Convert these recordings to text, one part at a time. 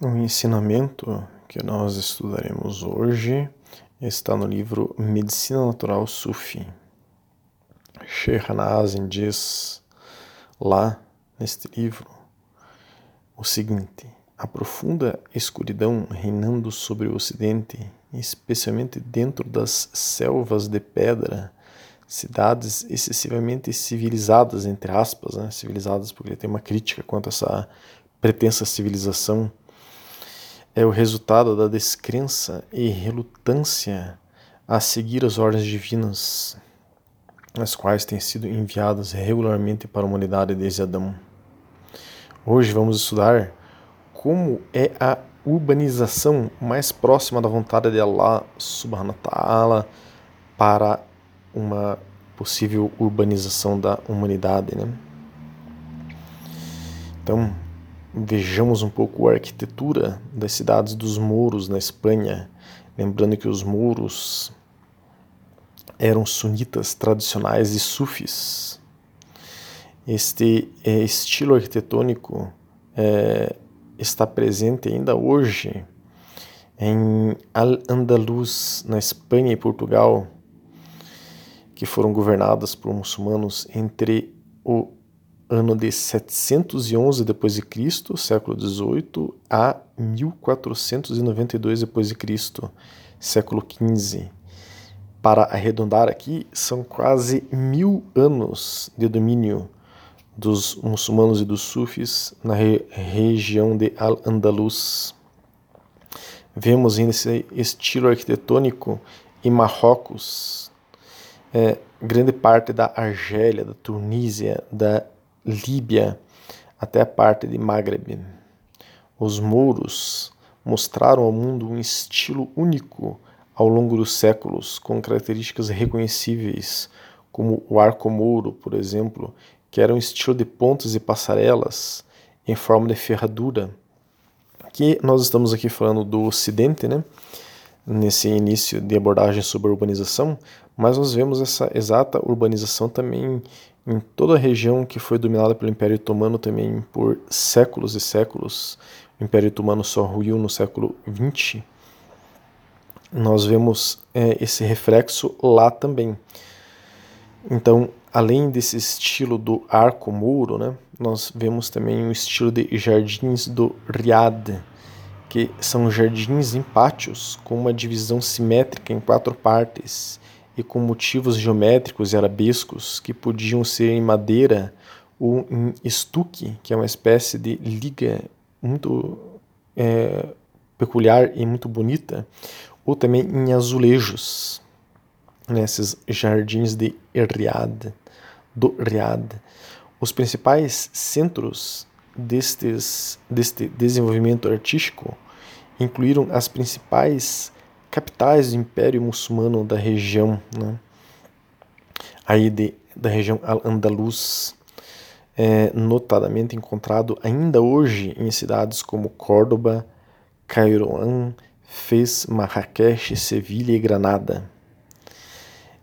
O ensinamento que nós estudaremos hoje está no livro Medicina Natural Sufi. Sheikh Nazim diz lá neste livro o seguinte: a profunda escuridão reinando sobre o Ocidente, especialmente dentro das selvas de pedra, cidades excessivamente civilizadas, entre aspas, né? civilizadas porque ele tem uma crítica quanto a essa pretensa civilização é o resultado da descrença e relutância a seguir as ordens divinas, as quais têm sido enviadas regularmente para a humanidade desde Adão. Hoje vamos estudar como é a urbanização mais próxima da vontade de Allah subhanahu wa ta'ala para uma possível urbanização da humanidade, né? Então, vejamos um pouco a arquitetura das cidades dos mouros na Espanha, lembrando que os mouros eram sunitas tradicionais e sufis. Este é, estilo arquitetônico é, está presente ainda hoje em Al-Andalus, na Espanha e Portugal, que foram governadas por muçulmanos entre o ano de 711 depois de Cristo, século 18, a 1492 depois de Cristo, século 15. Para arredondar aqui, são quase mil anos de domínio dos muçulmanos e dos sufis na re região de Al-Andalus. Vemos nesse estilo arquitetônico em Marrocos, é, grande parte da Argélia, da Tunísia, da Líbia até a parte de Maghreb. Os mouros mostraram ao mundo um estilo único ao longo dos séculos, com características reconhecíveis, como o arco mouro, por exemplo, que era um estilo de pontes e passarelas em forma de ferradura. Aqui nós estamos aqui falando do Ocidente, né? Nesse início de abordagem sobre urbanização, mas nós vemos essa exata urbanização também em toda a região que foi dominada pelo Império Otomano também por séculos e séculos, o Império Otomano só ruiu no século XX, nós vemos é, esse reflexo lá também. Então, além desse estilo do arco-muro, né, nós vemos também o estilo de jardins do Riad, que são jardins em pátios com uma divisão simétrica em quatro partes e com motivos geométricos e arabescos que podiam ser em madeira ou em estuque, que é uma espécie de liga muito é, peculiar e muito bonita, ou também em azulejos, nesses jardins de Riad, do Riad. Os principais centros destes, deste desenvolvimento artístico incluíram as principais capitais do Império Muçulmano da região, né? aí de, da região Al-Andalus, é, notadamente encontrado ainda hoje em cidades como Córdoba, Cairoan, Fez, Marrakech, Sevilha e Granada.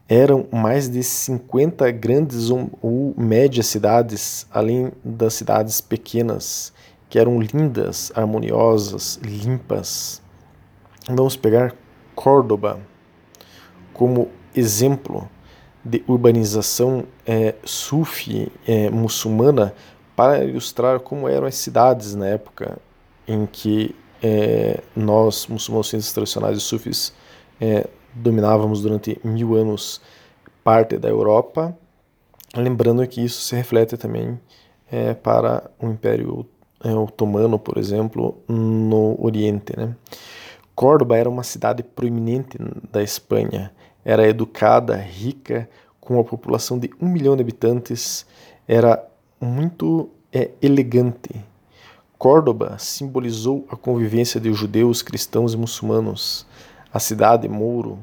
Eram mais de 50 grandes ou médias cidades, além das cidades pequenas, que eram lindas, harmoniosas, limpas. Vamos pegar Córdoba como exemplo de urbanização é, sufi é, muçulmana para ilustrar como eram as cidades na época em que é, nós, muçulmanos tradicionais e sufis, dominávamos durante mil anos parte da Europa, lembrando que isso se reflete também para o Império Otomano, por exemplo, no Oriente. Né? Córdoba era uma cidade proeminente da Espanha. Era educada, rica, com uma população de um milhão de habitantes. Era muito é, elegante. Córdoba simbolizou a convivência de judeus, cristãos e muçulmanos. A cidade Mouro,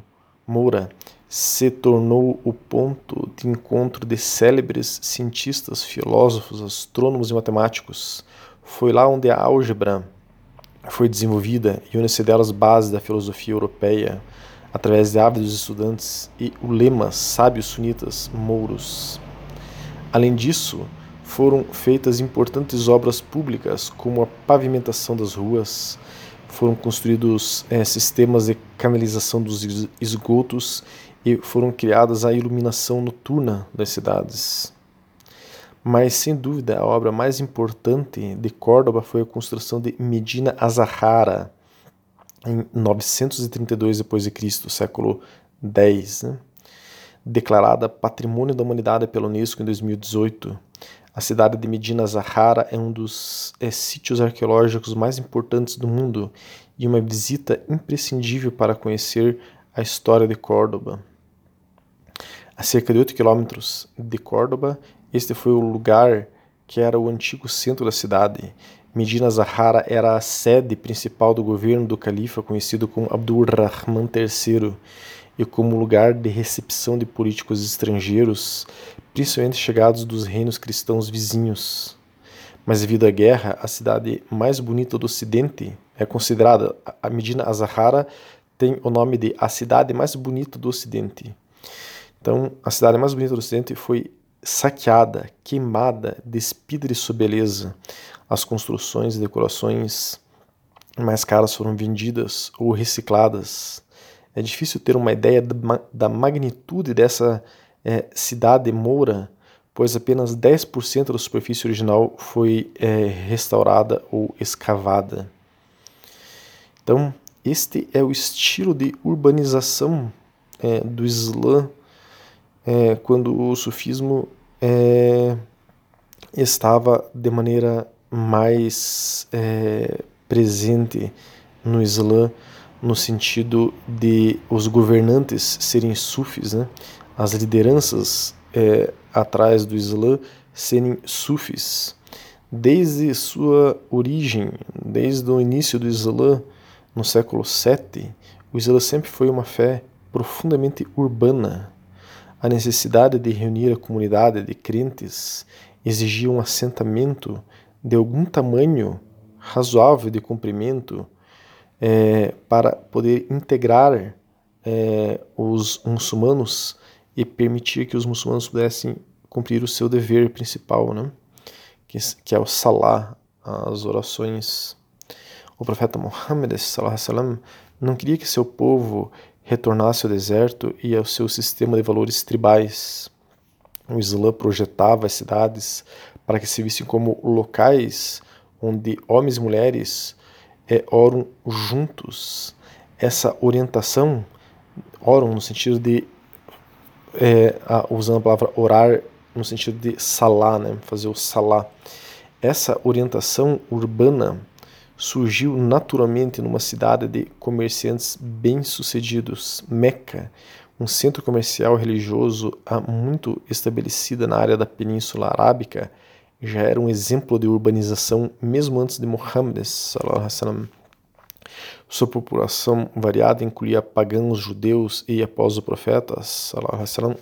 Moura se tornou o ponto de encontro de célebres cientistas, filósofos, astrônomos e matemáticos. Foi lá onde a álgebra foi desenvolvida e une-se delas bases da filosofia europeia através de ávidos estudantes e ulemas, sábios sunitas, mouros. Além disso, foram feitas importantes obras públicas, como a pavimentação das ruas, foram construídos é, sistemas de canalização dos esgotos e foram criadas a iluminação noturna das cidades. Mas, sem dúvida, a obra mais importante de Córdoba foi a construção de Medina Azahara, em 932 d.C., século X. Né? Declarada Patrimônio da Humanidade pela Unesco em 2018, a cidade de Medina Zahara é um dos é, sítios arqueológicos mais importantes do mundo e uma visita imprescindível para conhecer a história de Córdoba. A cerca de 8 quilômetros de Córdoba, este foi o lugar que era o antigo centro da cidade. Medina Zahara era a sede principal do governo do califa conhecido como Abdul Rahman III e como lugar de recepção de políticos estrangeiros, principalmente chegados dos reinos cristãos vizinhos. Mas devido à guerra, a cidade mais bonita do Ocidente é considerada, a Medina Azahara tem o nome de a cidade mais bonita do Ocidente. Então, a cidade mais bonita do Ocidente foi saqueada, queimada, despida de sua beleza. As construções e decorações mais caras foram vendidas ou recicladas. É difícil ter uma ideia da magnitude dessa é, cidade moura, pois apenas 10% da superfície original foi é, restaurada ou escavada. Então, este é o estilo de urbanização é, do Islã é, quando o sufismo é, estava de maneira mais é, presente no Islã no sentido de os governantes serem sufis, né? as lideranças é, atrás do Islã serem sufis. Desde sua origem, desde o início do Islã, no século VII, o Islã sempre foi uma fé profundamente urbana. A necessidade de reunir a comunidade de crentes exigia um assentamento de algum tamanho razoável de comprimento é, para poder integrar é, os muçulmanos e permitir que os muçulmanos pudessem cumprir o seu dever principal, né? que, que é o salah, as orações. O profeta Muhammad não queria que seu povo retornasse ao deserto e ao seu sistema de valores tribais. O Islã projetava as cidades para que se vissem como locais onde homens e mulheres é, oram juntos. Essa orientação, oram no sentido de, é, usando a palavra orar, no sentido de salá, né, fazer o salá. Essa orientação urbana surgiu naturalmente numa cidade de comerciantes bem-sucedidos, Meca, um centro comercial religioso há muito estabelecida na área da Península Arábica, já era um exemplo de urbanização mesmo antes de Muhammad. Sua população variada incluía pagãos, judeus e, após o profeta,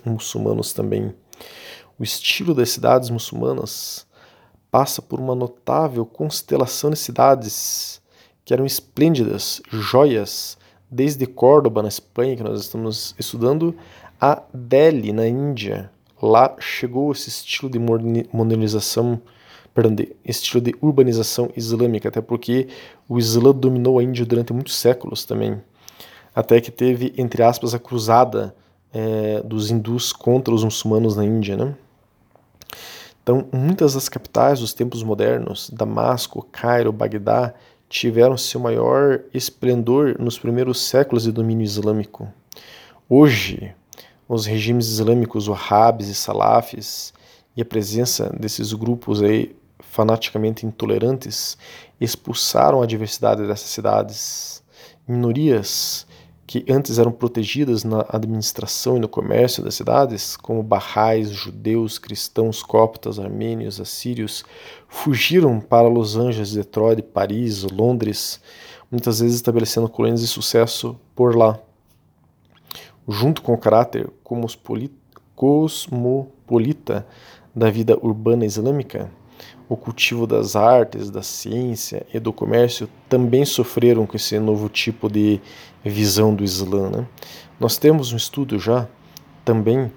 muçulmanos também. O estilo das cidades muçulmanas passa por uma notável constelação de cidades que eram esplêndidas, joias, desde Córdoba, na Espanha, que nós estamos estudando, a Delhi, na Índia, lá chegou esse estilo de modernização, perdão, de estilo de urbanização islâmica, até porque o Islã dominou a Índia durante muitos séculos também, até que teve, entre aspas, a cruzada é, dos hindus contra os muçulmanos na Índia, né? Então, muitas das capitais dos tempos modernos, Damasco, Cairo, Bagdá, tiveram seu maior esplendor nos primeiros séculos de domínio islâmico. Hoje, os regimes islâmicos wahhabis e salafis e a presença desses grupos aí fanaticamente intolerantes expulsaram a diversidade dessas cidades. Minorias que antes eram protegidas na administração e no comércio das cidades, como barrais, judeus, cristãos, coptas, armênios, assírios, fugiram para Los Angeles, Detroit, Paris, Londres, muitas vezes estabelecendo colônias de sucesso por lá junto com o caráter cosmopolita da vida urbana islâmica, o cultivo das artes, da ciência e do comércio também sofreram com esse novo tipo de visão do Islã. Né? Nós temos um estudo já também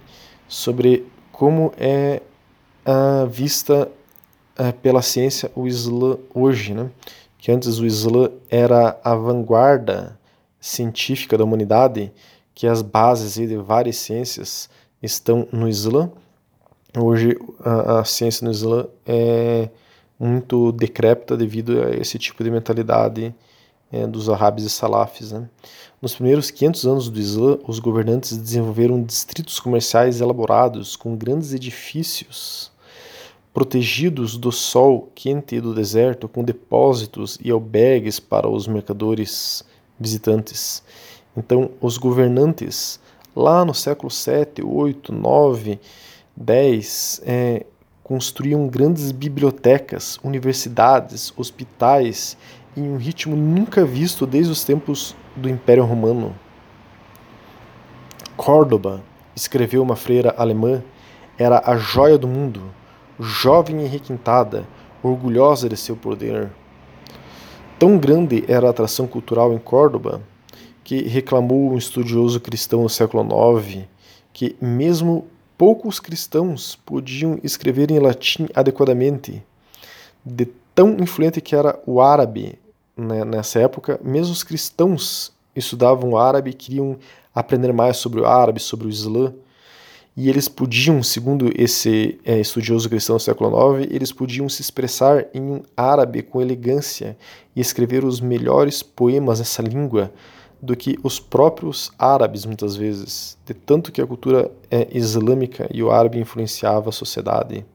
sobre como é a vista é, pela ciência o Islã hoje, né? que antes o Islã era a vanguarda científica da humanidade, que as bases de várias ciências estão no Islã. Hoje a, a ciência no Islã é muito decrépita devido a esse tipo de mentalidade é, dos árabes e salafis. Né? Nos primeiros 500 anos do Islã, os governantes desenvolveram distritos comerciais elaborados com grandes edifícios protegidos do sol quente e do deserto, com depósitos e albergues para os mercadores visitantes. Então, os governantes, lá no século 7, 8, 9, 10, é, construíam grandes bibliotecas, universidades, hospitais em um ritmo nunca visto desde os tempos do Império Romano. Córdoba, escreveu uma freira alemã, era a joia do mundo, jovem e requintada, orgulhosa de seu poder. Tão grande era a atração cultural em Córdoba que reclamou um estudioso cristão no século IX que mesmo poucos cristãos podiam escrever em latim adequadamente. De tão influente que era o árabe né, nessa época, mesmo os cristãos estudavam árabe e queriam aprender mais sobre o árabe, sobre o Islã. E eles podiam, segundo esse é, estudioso cristão do século IX, eles podiam se expressar em um árabe com elegância e escrever os melhores poemas nessa língua do que os próprios árabes, muitas vezes, de tanto que a cultura é, islâmica e o árabe influenciava a sociedade.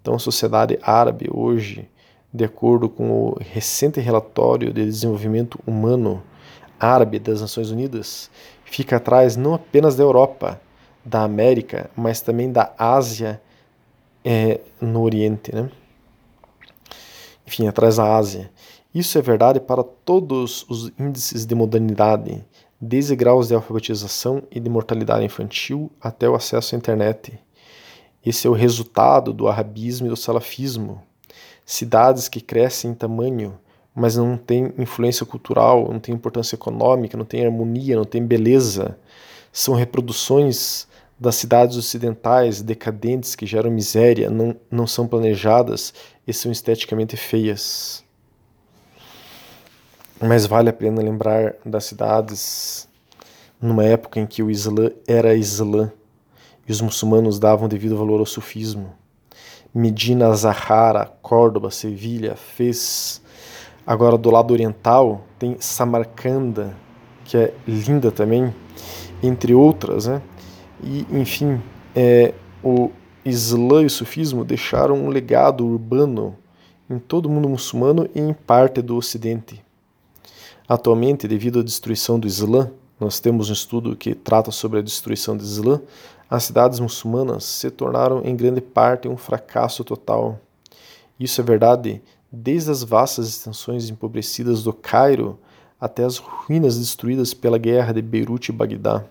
Então, a sociedade árabe hoje de acordo com o recente relatório de desenvolvimento humano árabe das Nações Unidas, fica atrás não apenas da Europa, da América, mas também da Ásia é, no Oriente, né? Enfim, atrás da Ásia. Isso é verdade para todos os índices de modernidade, desde graus de alfabetização e de mortalidade infantil até o acesso à internet. Esse é o resultado do arabismo e do salafismo, cidades que crescem em tamanho, mas não têm influência cultural, não têm importância econômica, não têm harmonia, não têm beleza. São reproduções das cidades ocidentais decadentes que geram miséria, não, não são planejadas e são esteticamente feias. Mas vale a pena lembrar das cidades numa época em que o Islã era Islã e os muçulmanos davam devido valor ao sufismo. Medina Zahara, Córdoba, Sevilha, Fez. Agora do lado oriental tem Samarcanda, que é linda também, entre outras, né? E enfim, é, o Islã e o Sufismo deixaram um legado urbano em todo o mundo muçulmano e em parte do Ocidente. Atualmente, devido à destruição do Islã, nós temos um estudo que trata sobre a destruição do Islã, as cidades muçulmanas se tornaram em grande parte um fracasso total. Isso é verdade desde as vastas extensões empobrecidas do Cairo até as ruínas destruídas pela guerra de Beirute e Bagdá.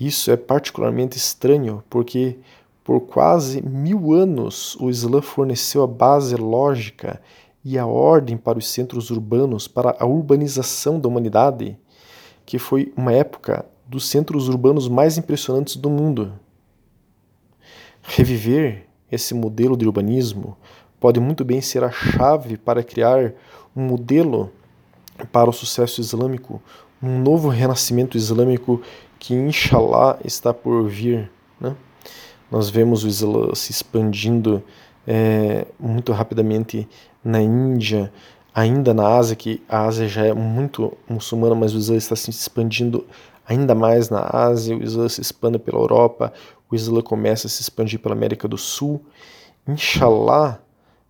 Isso é particularmente estranho porque, por quase mil anos, o Islã forneceu a base lógica e a ordem para os centros urbanos, para a urbanização da humanidade, que foi uma época dos centros urbanos mais impressionantes do mundo. Reviver esse modelo de urbanismo pode muito bem ser a chave para criar um modelo para o sucesso islâmico, um novo renascimento islâmico que, inshallah, está por vir. Né? Nós vemos o Islã se expandindo é, muito rapidamente na Índia, ainda na Ásia, que a Ásia já é muito muçulmana, mas o Islã está se expandindo ainda mais na Ásia, o Islã se expande pela Europa, o Islã começa a se expandir pela América do Sul. Inshallah,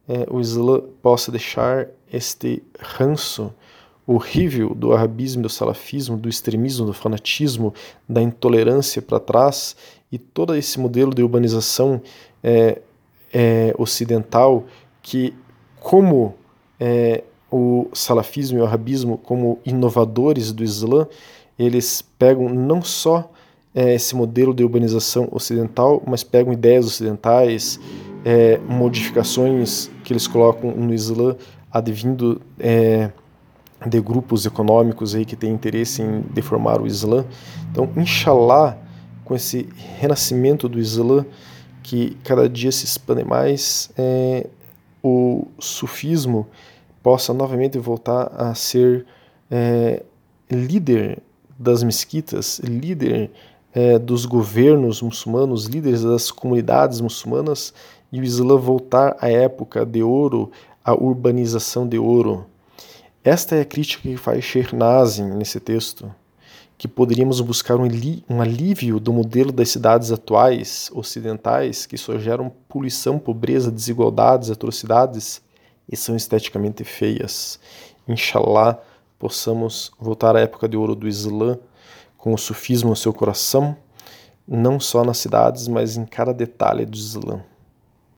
é, o Islã possa deixar este ranço horrível do arabismo, do salafismo, do extremismo, do fanatismo, da intolerância para trás e todo esse modelo de urbanização é, é, ocidental que, como é, o salafismo e o arabismo, como inovadores do Islã, eles pegam não só é, esse modelo de urbanização ocidental, mas pegam ideias ocidentais, é, modificações que eles colocam no Islã, advindo é, de grupos econômicos aí que têm interesse em deformar o Islã. Então, inshallah, com esse renascimento do Islã, que cada dia se expande mais, é, o sufismo possa novamente voltar a ser é, líder das mesquitas, líder é, dos governos muçulmanos, líderes das comunidades muçulmanas, e o Islã voltar à época de ouro, à urbanização de ouro. Esta é a crítica que faz Sheikh Nazim nesse texto, que poderíamos buscar um, um alívio do modelo das cidades atuais, ocidentais, que só geram poluição, pobreza, desigualdades, atrocidades e são esteticamente feias. Inshallah, possamos voltar à época de ouro do Islã, com o sufismo no seu coração, não só nas cidades, mas em cada detalhe do Islã.